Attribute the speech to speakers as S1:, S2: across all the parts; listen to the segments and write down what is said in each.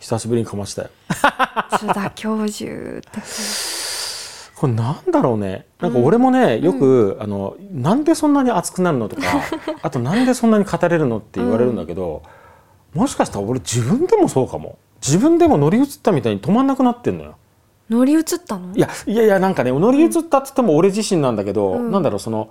S1: 久しぶりにかましたよ。
S2: 津田教授
S1: これなんだろうね。なんか俺もね、よく、あのなんでそんなに熱くなるのとかあとなんでそんなに語れるのって言われるんだけど、もしかしたら俺自分でもそうかも。自分でも乗り移ったみたいに止まんなくなってんのよ。
S2: 乗り移ったの？
S1: いやいやいやなんかね乗り移ったって言っても俺自身なんだけど、
S2: うん。
S1: なんだろうその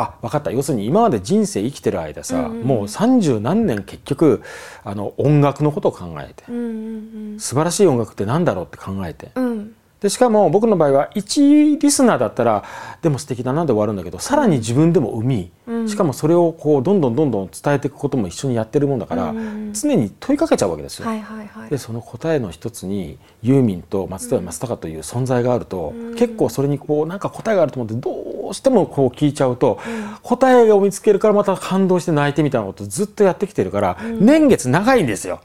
S1: あ分かった。要するに今まで人生生きてる間さ、
S2: うんうんうん。
S1: もう三十何年結局あの音楽のことを考えて、
S2: うんうん
S1: 素晴らしい音楽ってなんだろうって考えて。
S2: うん。うん
S1: でしかも僕の場合は一リスナーだったらでも素敵だなで終わるんだけどさらに自分でも生み、
S2: うん。
S1: しかもそれをこうどんどんどんどん伝えていくことも一緒にやってるもんだから、
S2: うんうんうん。
S1: 常に問いかけちゃうわけですよ。
S2: はいはいはい。
S1: でその答えの一つにユーミンと松任谷正隆という存在があると、
S2: うん。
S1: 結構それにこうなんか答えがあると思ってどうしてもこう聞いちゃうと、答えを見つけるからまた感動して泣いてみたいなことをずっとやってきてるから、年月長いんですよ。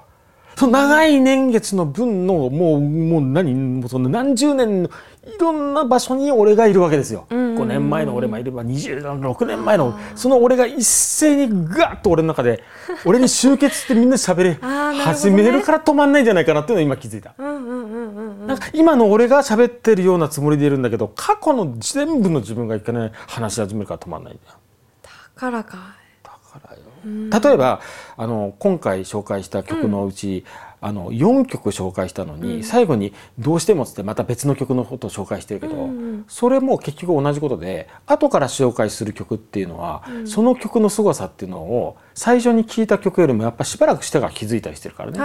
S1: その長い年月の分のもうもう何もうその何十年のいろんな場所に俺がいるわけですよ。
S2: うんうんうん
S1: 5年前の俺もいれば26年前のその俺が一斉にガッと俺の中で 俺に集結してみんなで喋れ
S2: あーなるほどね
S1: 始めるから止まんないんじゃないかなっていうのを今気づいた。なんか今の俺が喋ってるようなつもりでいるんだけど過去の全部の自分がいかない話し始めるから止まんないんだよ。
S2: だからか
S1: だからよ
S2: うん
S1: 例えばあの今回紹介した曲のうち、あの4曲紹介したのに、
S2: うん。
S1: 最後に「どうしても」っつってまた別の曲のことを紹介してるけど、
S2: うんうん。
S1: それも結局同じことで後から紹介する曲っていうのは、
S2: うん。
S1: その曲の凄さっていうのを最初に聴いた曲よりもやっぱしばらくしてから気づいたりしてるからね。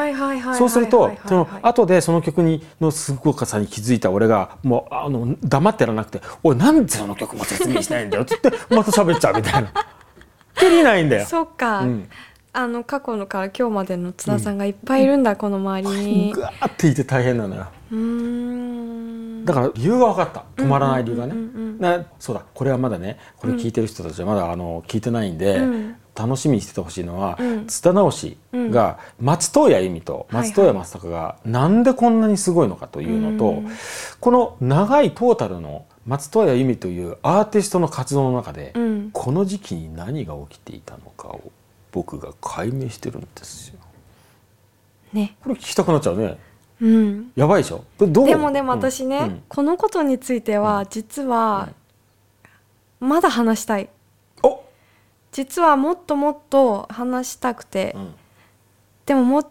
S1: そうするとその後でその曲にのすごさに気づいた俺がもうあの黙ってらなくて「おいなんでその曲も説明しないんだよ」っつってまた喋っちゃうみたいな。きりないんだよ。
S2: そっか、
S1: うん。
S2: あの過去のから今日までの津田さんがいっぱいいるんだ、この周りに。
S1: ぐわーっていて大変な。のよ
S2: うーん。
S1: だから理由が分かった。止まらない理由がね、
S2: うんうんうんうん
S1: なそうだ。これはまだねこれ聞いてる人たちはまだあの聞いてないんで、
S2: うん。
S1: 楽しみにしててほしいのは、
S2: うん。
S1: 津田直しが松任谷由実と松任谷正隆がなんでこんなにすごいのかというのと、
S2: うん。
S1: この長いトータルの松任谷由実というアーティストの活動の中で、
S2: うん。
S1: この時期に何が起きていたのかを僕が解明してるんですよ。
S2: ね。
S1: これ聞きたくなっちゃうね。
S2: うん。
S1: やばいでしょ？これどう？
S2: でもでも私ね、
S1: うん。うん
S2: このことについては実はまだ話したい。
S1: お、
S2: 実はもっともっと話したくて、
S1: うん。
S2: でももう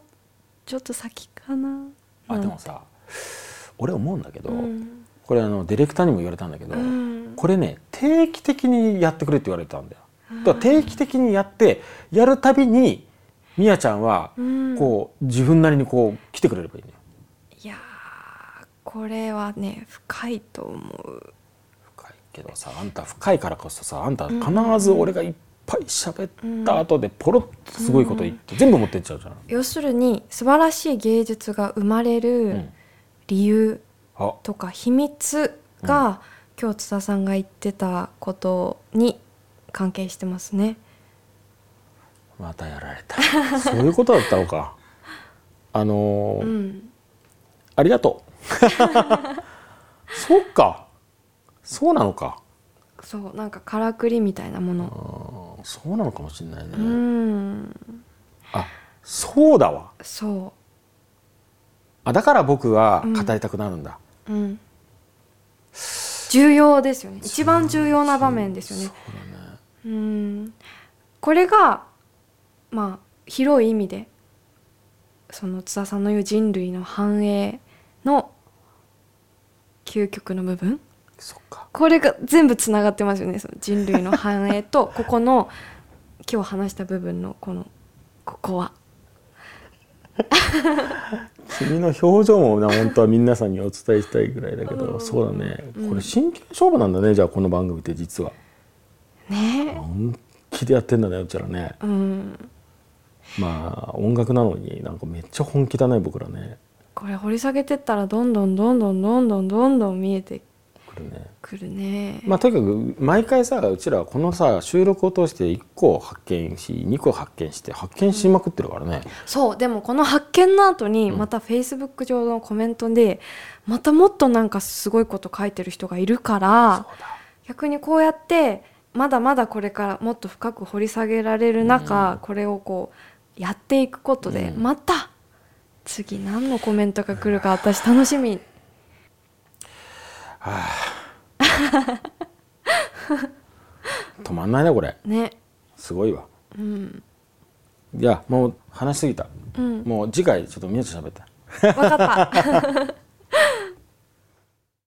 S2: ちょっと先かな。
S1: あでもさ俺思うんだけど、
S2: うん
S1: これあのディレクターにも言われたんだけど、
S2: うん。
S1: これね定期的にやってくれって言われたんだよ。だから定期的にやってやるたびにみやちゃんは
S2: うん。
S1: こう自分なりにこう来てくれればいいのよ。
S2: いやーこれはね深いと思う。
S1: 深いけどさあんた深いからこそさあんた必ず俺がいっぱい喋った後でポロッとすごいこと言って全部持ってっちゃうじゃん。
S2: 要するに素晴らしい芸術が生まれ
S1: う
S2: る
S1: ん。
S2: 理由
S1: あ
S2: とか秘密が、今日津田さんが言ってたことに関係してますね。
S1: またやられた そういうことだったのか。あのー
S2: うん、
S1: ありがとう。そうか。そうなのか。
S2: そうなんかからくりみたいなもの。
S1: そうなのかもしれないね。
S2: うん、
S1: あ、そうだわ。
S2: そ
S1: あ、だから僕は語りたくなるんだ。
S2: う、うん、重要ですよね。一番重要な場面ですよね
S1: そう。だね。
S2: うん、これがまあ広い意味でその津田さんの言う人類の繁栄の究極の部分
S1: そっか。
S2: これが全部つながってますよねその人類の繁栄とここの今日話した部分のこのここは
S1: 君の表情もな本当は皆さんにお伝えしたいぐらいだけど、
S2: うん
S1: そうだね。
S2: うん
S1: これ真剣勝負なんだね。じゃあこの番組って実は
S2: ね
S1: 本気でやってんだねうちらね。
S2: えうん
S1: まあ音楽なのになんかめっちゃ本気だね僕らね。
S2: これ掘り下げてったらどんどんどんどんどんどんどんどん見えて
S1: これね。
S2: くるね、
S1: まあ、とにかく毎回さうちらはこのさ収録を通して1個発見し2個発見して発見しまくってるからね、
S2: そうでもこの発見の後に
S1: うん。
S2: またフェイスブック上のコメントでまたもっとなんかすごいこと書いてる人がいるから逆にこうやってまだまだこれからもっと深く掘り下げられる中、
S1: うん。
S2: これをこうやっていくことで、
S1: うん。
S2: また次何のコメントが来るか私楽しみ
S1: 止まんないねこれ。
S2: ね。
S1: すごいわ、いやもう話しすぎた、
S2: うん。
S1: もう次回ちょっとみなちゃん喋って。
S2: 分かった